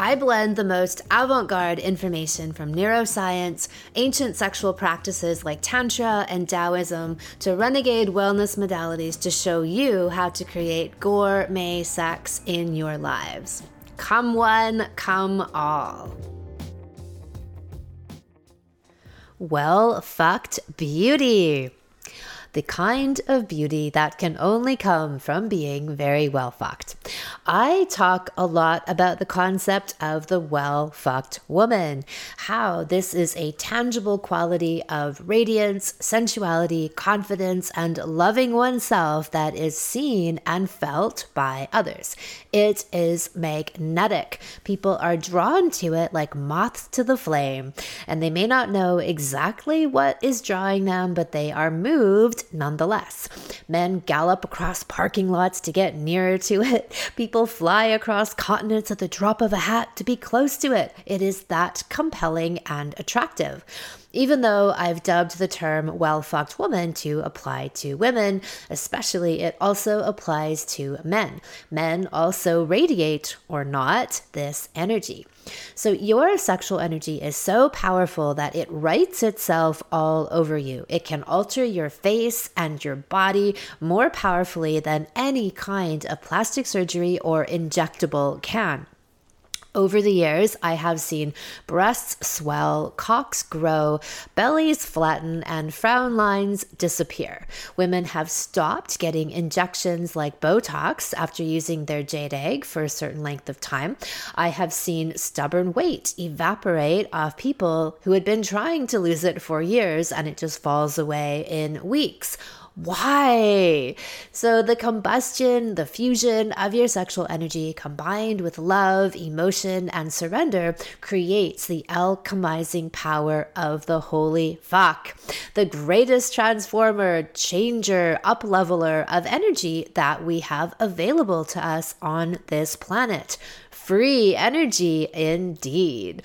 I blend the most avant garde information from neuroscience, ancient sexual practices like Tantra and Taoism, to renegade wellness modalities to show you how to create gourmet sex in your lives. Come one, come all. Well fucked beauty the kind of beauty that can only come from being very well fucked. I talk a lot about the concept of the well fucked woman, how this is a tangible quality of radiance, sensuality, confidence, and loving oneself that is seen and felt by others. It is magnetic. People are drawn to it like moths to the flame, and they may not know exactly what is drawing them, but they are moved nonetheless. Men gallop across parking lots to get nearer to it. People fly across continents at the drop of a hat to be close to it. It is that compelling and attractive even though I've dubbed the term well fucked woman to apply to women, especially it also applies to men. Men also radiate or not this energy. So, your sexual energy is so powerful that it writes itself all over you. It can alter your face and your body more powerfully than any kind of plastic surgery or injectable can. Over the years, I have seen breasts swell, cocks grow, bellies flatten, and frown lines disappear. Women have stopped getting injections like Botox after using their jade egg for a certain length of time. I have seen stubborn weight evaporate off people who had been trying to lose it for years and it just falls away in weeks why? So, the combustion, the fusion of your sexual energy combined with love, emotion, and surrender creates the alchemizing power of the holy fuck, the greatest transformer, changer, up leveler of energy that we have available to us on this planet. Free energy indeed.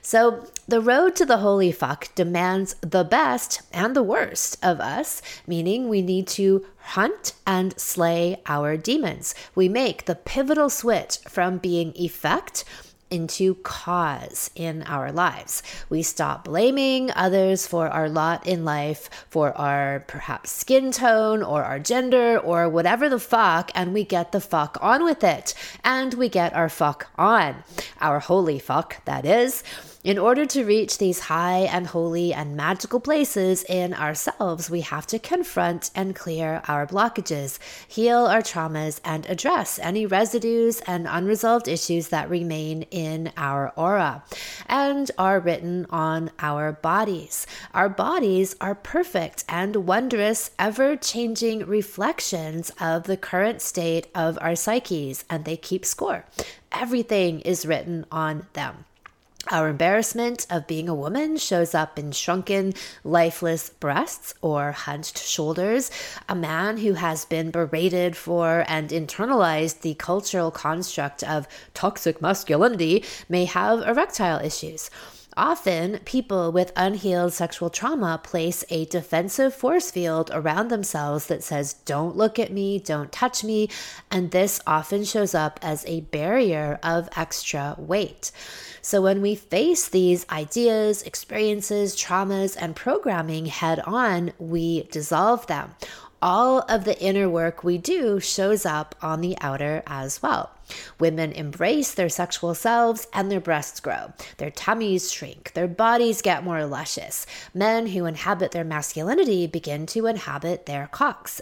So, the road to the holy fuck demands the best and the worst of us, meaning we need to hunt and slay our demons. We make the pivotal switch from being effect into cause in our lives. We stop blaming others for our lot in life, for our perhaps skin tone or our gender or whatever the fuck, and we get the fuck on with it. And we get our fuck on. Our holy fuck, that is. In order to reach these high and holy and magical places in ourselves, we have to confront and clear our blockages, heal our traumas, and address any residues and unresolved issues that remain in our aura and are written on our bodies. Our bodies are perfect and wondrous, ever changing reflections of the current state of our psyches, and they keep score. Everything is written on them. Our embarrassment of being a woman shows up in shrunken, lifeless breasts or hunched shoulders. A man who has been berated for and internalized the cultural construct of toxic masculinity may have erectile issues. Often, people with unhealed sexual trauma place a defensive force field around themselves that says, Don't look at me, don't touch me. And this often shows up as a barrier of extra weight. So, when we face these ideas, experiences, traumas, and programming head on, we dissolve them all of the inner work we do shows up on the outer as well. Women embrace their sexual selves and their breasts grow. Their tummies shrink. Their bodies get more luscious. Men who inhabit their masculinity begin to inhabit their cocks.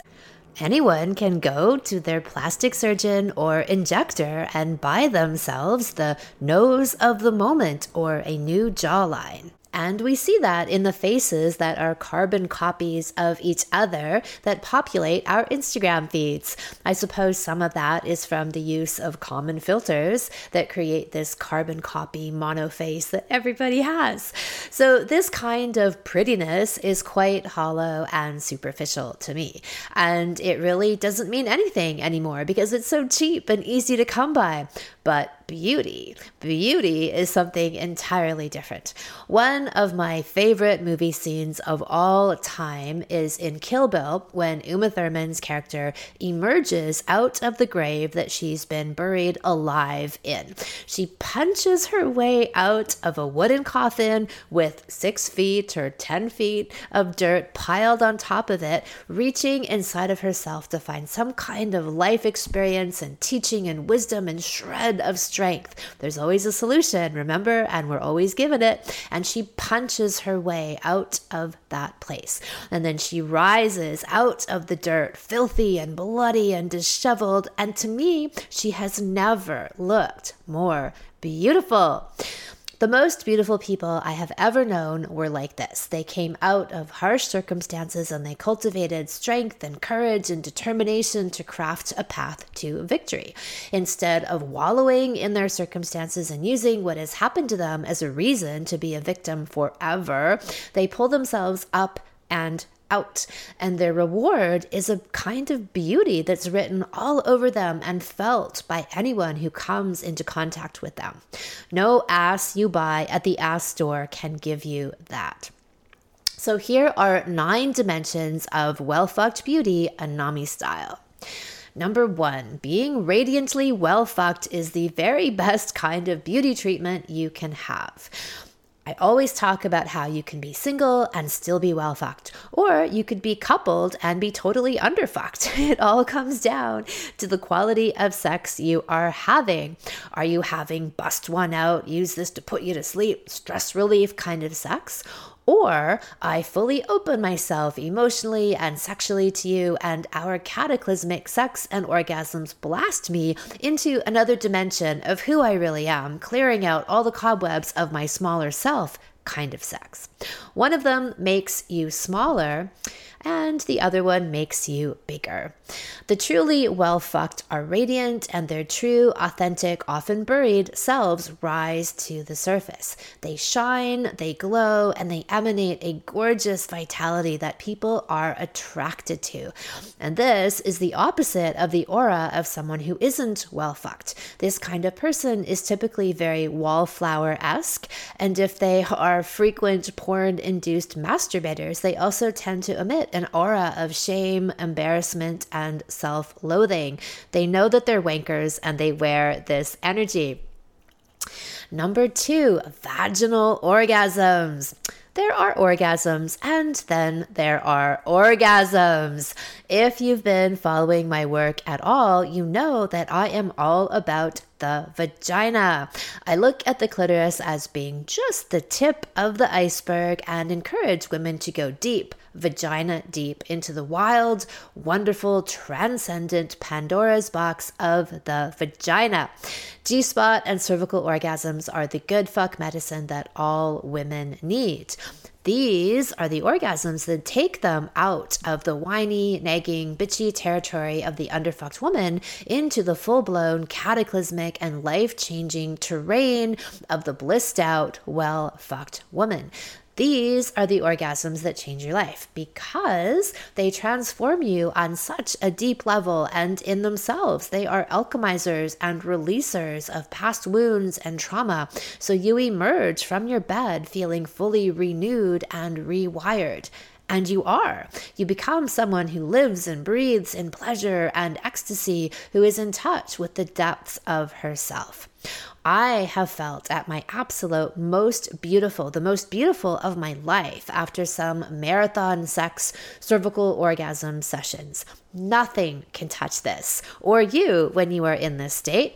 Anyone can go to their plastic surgeon or injector and buy themselves the nose of the moment or a new jawline. And we see that in the faces that are carbon copies of each other that populate our Instagram feeds. I suppose some of that is from the use of common filters that create this carbon copy mono face that everybody has. So, this kind of prettiness is quite hollow and superficial to me. And it really doesn't mean anything anymore because it's so cheap and easy to come by. But beauty. Beauty is something entirely different. One of my favorite movie scenes of all time is in Kill Bill when Uma Thurman's character emerges out of the grave that she's been buried alive in. She punches her way out of a wooden coffin with six feet or 10 feet of dirt piled on top of it, reaching inside of herself to find some kind of life experience and teaching and wisdom and shred of strength. There's always a solution, remember? And we're always given it. And she punches her way out of that place. And then she rises out of the dirt, filthy and bloody and disheveled. And to me, she has never looked more beautiful. The most beautiful people I have ever known were like this. They came out of harsh circumstances and they cultivated strength and courage and determination to craft a path to victory. Instead of wallowing in their circumstances and using what has happened to them as a reason to be a victim forever, they pull themselves up and out. And their reward is a kind of beauty that's written all over them and felt by anyone who comes into contact with them. No ass you buy at the ass store can give you that. So here are nine dimensions of well fucked beauty, Anami style. Number one, being radiantly well fucked is the very best kind of beauty treatment you can have. I always talk about how you can be single and still be well fucked, or you could be coupled and be totally underfucked. It all comes down to the quality of sex you are having. Are you having bust one out, use this to put you to sleep, stress relief kind of sex? Or I fully open myself emotionally and sexually to you, and our cataclysmic sex and orgasms blast me into another dimension of who I really am, clearing out all the cobwebs of my smaller self kind of sex. One of them makes you smaller and the other one makes you bigger. The truly well fucked are radiant, and their true, authentic, often buried selves rise to the surface. They shine, they glow, and they emanate a gorgeous vitality that people are attracted to. And this is the opposite of the aura of someone who isn't well fucked. This kind of person is typically very wallflower esque, and if they are frequent porn induced masturbators, they also tend to emit an aura of shame, embarrassment, and self loathing. They know that they're wankers and they wear this energy. Number two, vaginal orgasms. There are orgasms and then there are orgasms. If you've been following my work at all, you know that I am all about the vagina. I look at the clitoris as being just the tip of the iceberg and encourage women to go deep, vagina deep, into the wild, wonderful, transcendent Pandora's box of the vagina. G spot and cervical orgasms are the good fuck medicine that all women need. These are the orgasms that take them out of the whiny, nagging, bitchy territory of the underfucked woman into the full blown, cataclysmic, and life changing terrain of the blissed out, well fucked woman. These are the orgasms that change your life because they transform you on such a deep level, and in themselves, they are alchemizers and releasers of past wounds and trauma. So you emerge from your bed feeling fully renewed and rewired. And you are. You become someone who lives and breathes in pleasure and ecstasy, who is in touch with the depths of herself. I have felt at my absolute most beautiful, the most beautiful of my life after some marathon sex cervical orgasm sessions. Nothing can touch this, or you when you are in this state.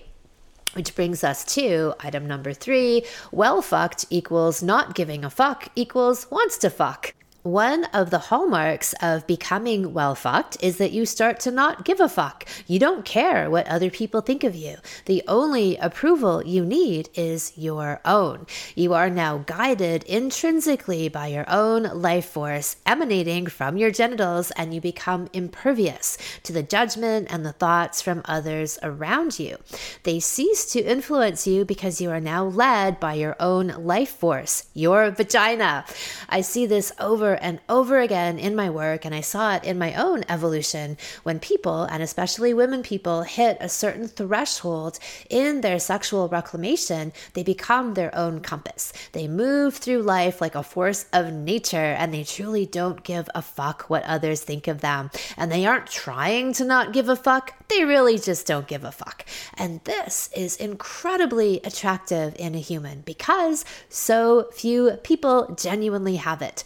Which brings us to item number three well fucked equals not giving a fuck equals wants to fuck. One of the hallmarks of becoming well fucked is that you start to not give a fuck. You don't care what other people think of you. The only approval you need is your own. You are now guided intrinsically by your own life force emanating from your genitals, and you become impervious to the judgment and the thoughts from others around you. They cease to influence you because you are now led by your own life force, your vagina. I see this over over and over again in my work, and I saw it in my own evolution when people, and especially women people, hit a certain threshold in their sexual reclamation, they become their own compass. They move through life like a force of nature, and they truly don't give a fuck what others think of them. And they aren't trying to not give a fuck, they really just don't give a fuck. And this is incredibly attractive in a human because so few people genuinely have it.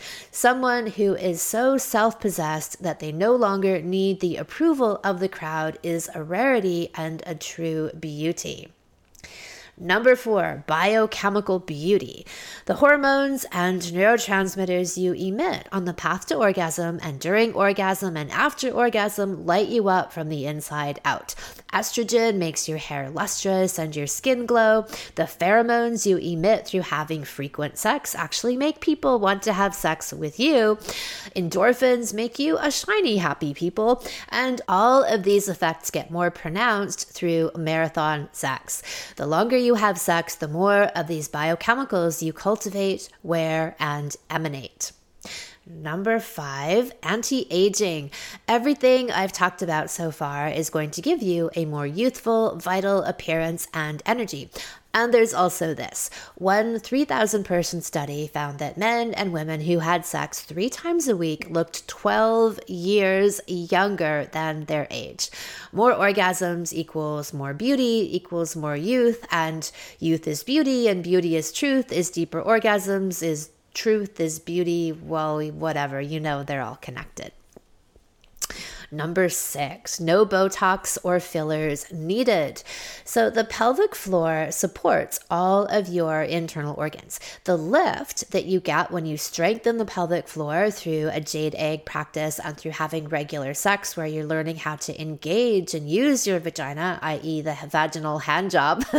Someone who is so self possessed that they no longer need the approval of the crowd is a rarity and a true beauty. Number four, biochemical beauty. The hormones and neurotransmitters you emit on the path to orgasm and during orgasm and after orgasm light you up from the inside out. Estrogen makes your hair lustrous and your skin glow. The pheromones you emit through having frequent sex actually make people want to have sex with you. Endorphins make you a shiny, happy people. And all of these effects get more pronounced through marathon sex. The longer you have sex, the more of these biochemicals you cultivate, wear, and emanate. Number five, anti aging. Everything I've talked about so far is going to give you a more youthful, vital appearance and energy. And there's also this one 3,000 person study found that men and women who had sex three times a week looked 12 years younger than their age. More orgasms equals more beauty, equals more youth, and youth is beauty, and beauty is truth, is deeper orgasms, is truth, is beauty. Well, whatever, you know, they're all connected. Number six, no Botox or fillers needed. So the pelvic floor supports all of your internal organs. The lift that you get when you strengthen the pelvic floor through a jade egg practice and through having regular sex, where you're learning how to engage and use your vagina, i.e., the vaginal hand job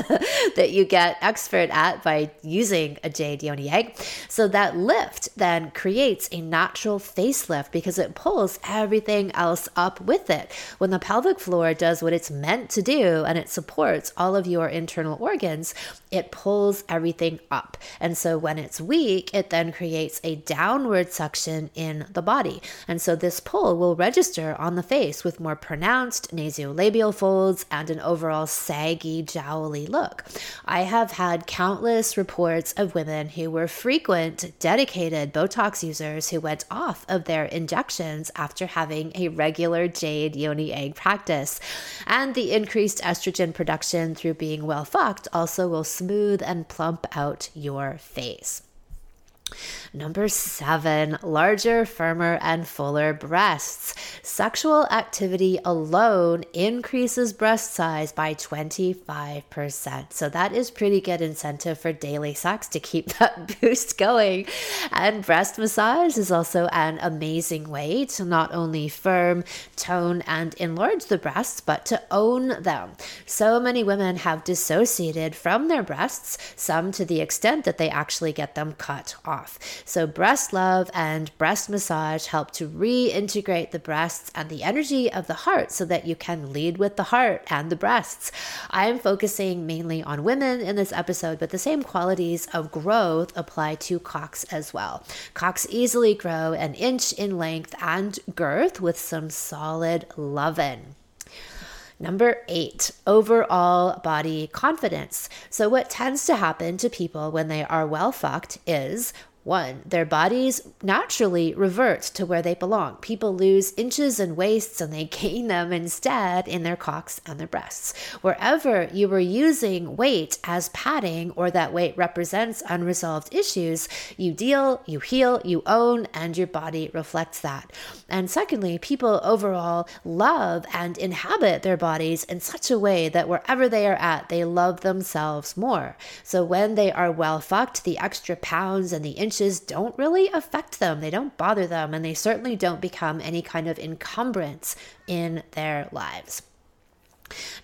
that you get expert at by using a jade yoni egg. So that lift then creates a natural facelift because it pulls everything else up with it. When the pelvic floor does what it's meant to do and it supports all of your internal organs, it pulls everything up. And so when it's weak, it then creates a downward suction in the body. And so this pull will register on the face with more pronounced nasolabial folds and an overall saggy, jowly look. I have had countless reports of women who were frequent, dedicated Botox users who went off of their injections after having a regular regular jade yoni egg practice. And the increased estrogen production through being well fucked also will smooth and plump out your face. Number seven, larger, firmer, and fuller breasts. Sexual activity alone increases breast size by 25%. So that is pretty good incentive for daily sex to keep that boost going. And breast massage is also an amazing way to not only firm, tone, and enlarge the breasts, but to own them. So many women have dissociated from their breasts, some to the extent that they actually get them cut off. So, breast love and breast massage help to reintegrate the breasts and the energy of the heart so that you can lead with the heart and the breasts. I am focusing mainly on women in this episode, but the same qualities of growth apply to cocks as well. Cocks easily grow an inch in length and girth with some solid lovin'. Number eight, overall body confidence. So, what tends to happen to people when they are well fucked is one, their bodies naturally revert to where they belong. People lose inches and waists and they gain them instead in their cocks and their breasts. Wherever you were using weight as padding or that weight represents unresolved issues, you deal, you heal, you own, and your body reflects that. And secondly, people overall love and inhabit their bodies in such a way that wherever they are at, they love themselves more. So when they are well fucked, the extra pounds and the inches don't really affect them, they don't bother them, and they certainly don't become any kind of encumbrance in their lives.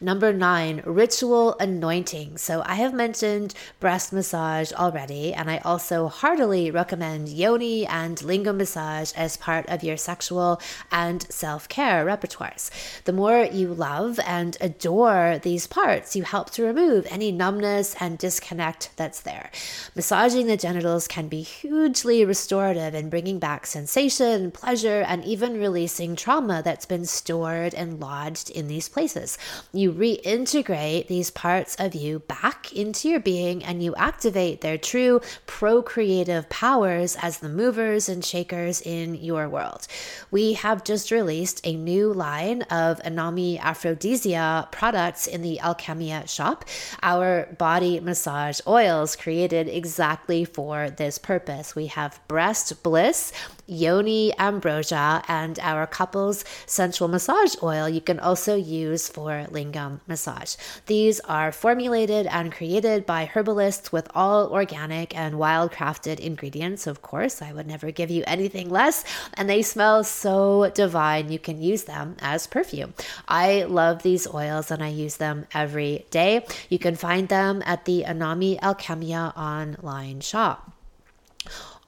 Number nine, ritual anointing. So I have mentioned breast massage already, and I also heartily recommend yoni and lingam massage as part of your sexual and self care repertoires. The more you love and adore these parts, you help to remove any numbness and disconnect that's there. Massaging the genitals can be hugely restorative in bringing back sensation, pleasure, and even releasing trauma that's been stored and lodged in these places you reintegrate these parts of you back into your being and you activate their true procreative powers as the movers and shakers in your world. We have just released a new line of Anami Aphrodisia products in the Alchemia shop. Our body massage oils created exactly for this purpose. We have breast bliss, yoni ambrosia, and our couples sensual massage oil you can also use for lingam massage. These are formulated and created by herbalists with all organic and wild crafted ingredients. Of course, I would never give you anything less, and they smell so divine. You can use them as perfume. I love these oils and I use them every day. You can find them at the Anami Alchemia online shop.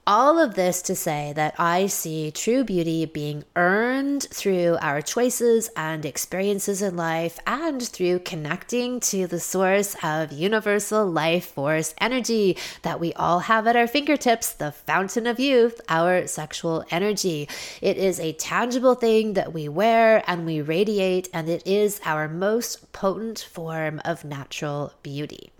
All of this to say that I see true beauty being earned through our choices and experiences in life and through connecting to the source of universal life force energy that we all have at our fingertips, the fountain of youth, our sexual energy. It is a tangible thing that we wear and we radiate, and it is our most potent form of natural beauty.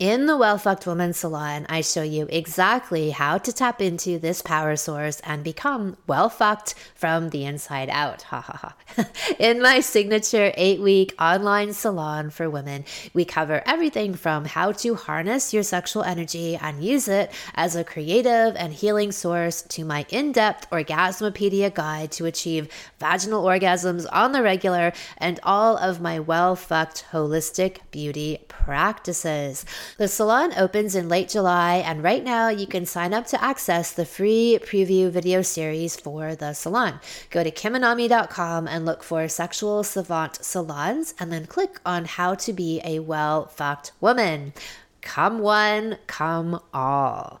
In the Well Fucked Woman Salon, I show you exactly how to tap into this power source and become well fucked from the inside out. Ha ha ha. In my signature eight week online salon for women, we cover everything from how to harness your sexual energy and use it as a creative and healing source to my in depth Orgasmopedia guide to achieve vaginal orgasms on the regular and all of my well fucked holistic beauty practices. The salon opens in late July, and right now you can sign up to access the free preview video series for the salon. Go to kimanami.com and look for Sexual Savant Salons, and then click on How to Be a Well Fucked Woman. Come one, come all.